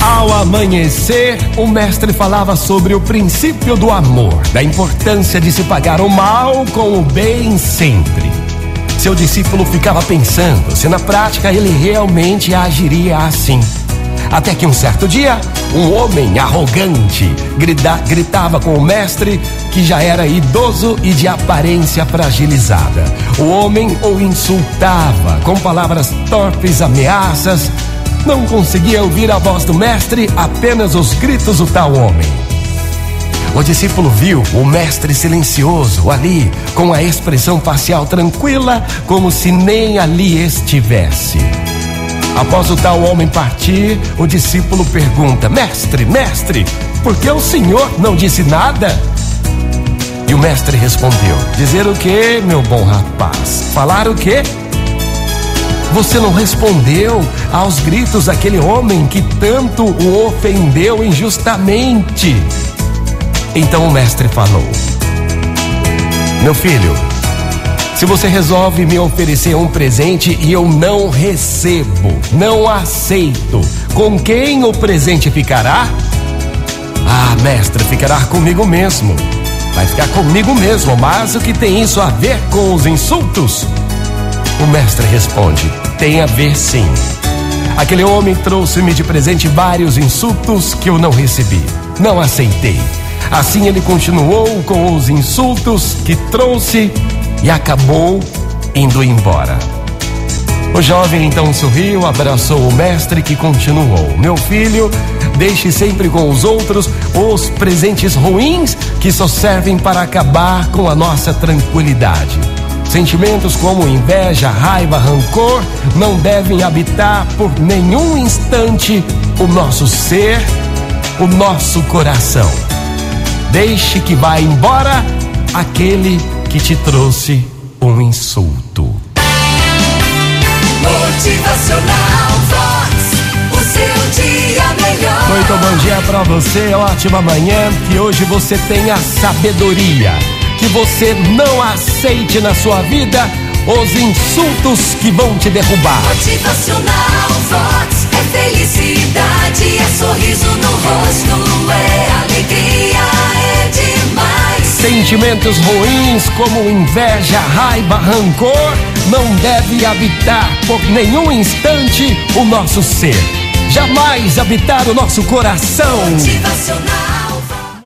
Ao amanhecer, o mestre falava sobre o princípio do amor, da importância de se pagar o mal com o bem sempre. Seu discípulo ficava pensando se na prática ele realmente agiria assim. Até que um certo dia, um homem arrogante grita, gritava com o mestre, que já era idoso e de aparência fragilizada. O homem o insultava com palavras torpes, ameaças. Não conseguia ouvir a voz do mestre, apenas os gritos do tal homem. O discípulo viu o mestre silencioso ali, com a expressão facial tranquila, como se nem ali estivesse. Após o tal homem partir, o discípulo pergunta: Mestre, mestre, por que o senhor não disse nada? E o mestre respondeu: Dizer o que, meu bom rapaz? Falar o quê? Você não respondeu aos gritos daquele homem que tanto o ofendeu injustamente. Então o mestre falou: Meu filho, se você resolve me oferecer um presente e eu não recebo, não aceito, com quem o presente ficará? Ah, mestre, ficará comigo mesmo. Vai ficar comigo mesmo, mas o que tem isso a ver com os insultos? O mestre responde: tem a ver sim. Aquele homem trouxe-me de presente vários insultos que eu não recebi, não aceitei. Assim ele continuou com os insultos que trouxe e acabou indo embora. O jovem então sorriu, abraçou o mestre que continuou: Meu filho, deixe sempre com os outros os presentes ruins que só servem para acabar com a nossa tranquilidade. Sentimentos como inveja, raiva, rancor não devem habitar por nenhum instante o nosso ser, o nosso coração. Deixe que vá embora aquele que te trouxe um insulto. Motivacional Vox. O seu dia melhor. Muito bom dia para você, ótima manhã, que hoje você tenha sabedoria, que você não aceite na sua vida os insultos que vão te derrubar. Motivacional Vox. É felicidade, é sorriso no rosto, Sentimentos ruins como inveja, raiva, rancor não deve habitar por nenhum instante o nosso ser. Jamais habitar o nosso coração.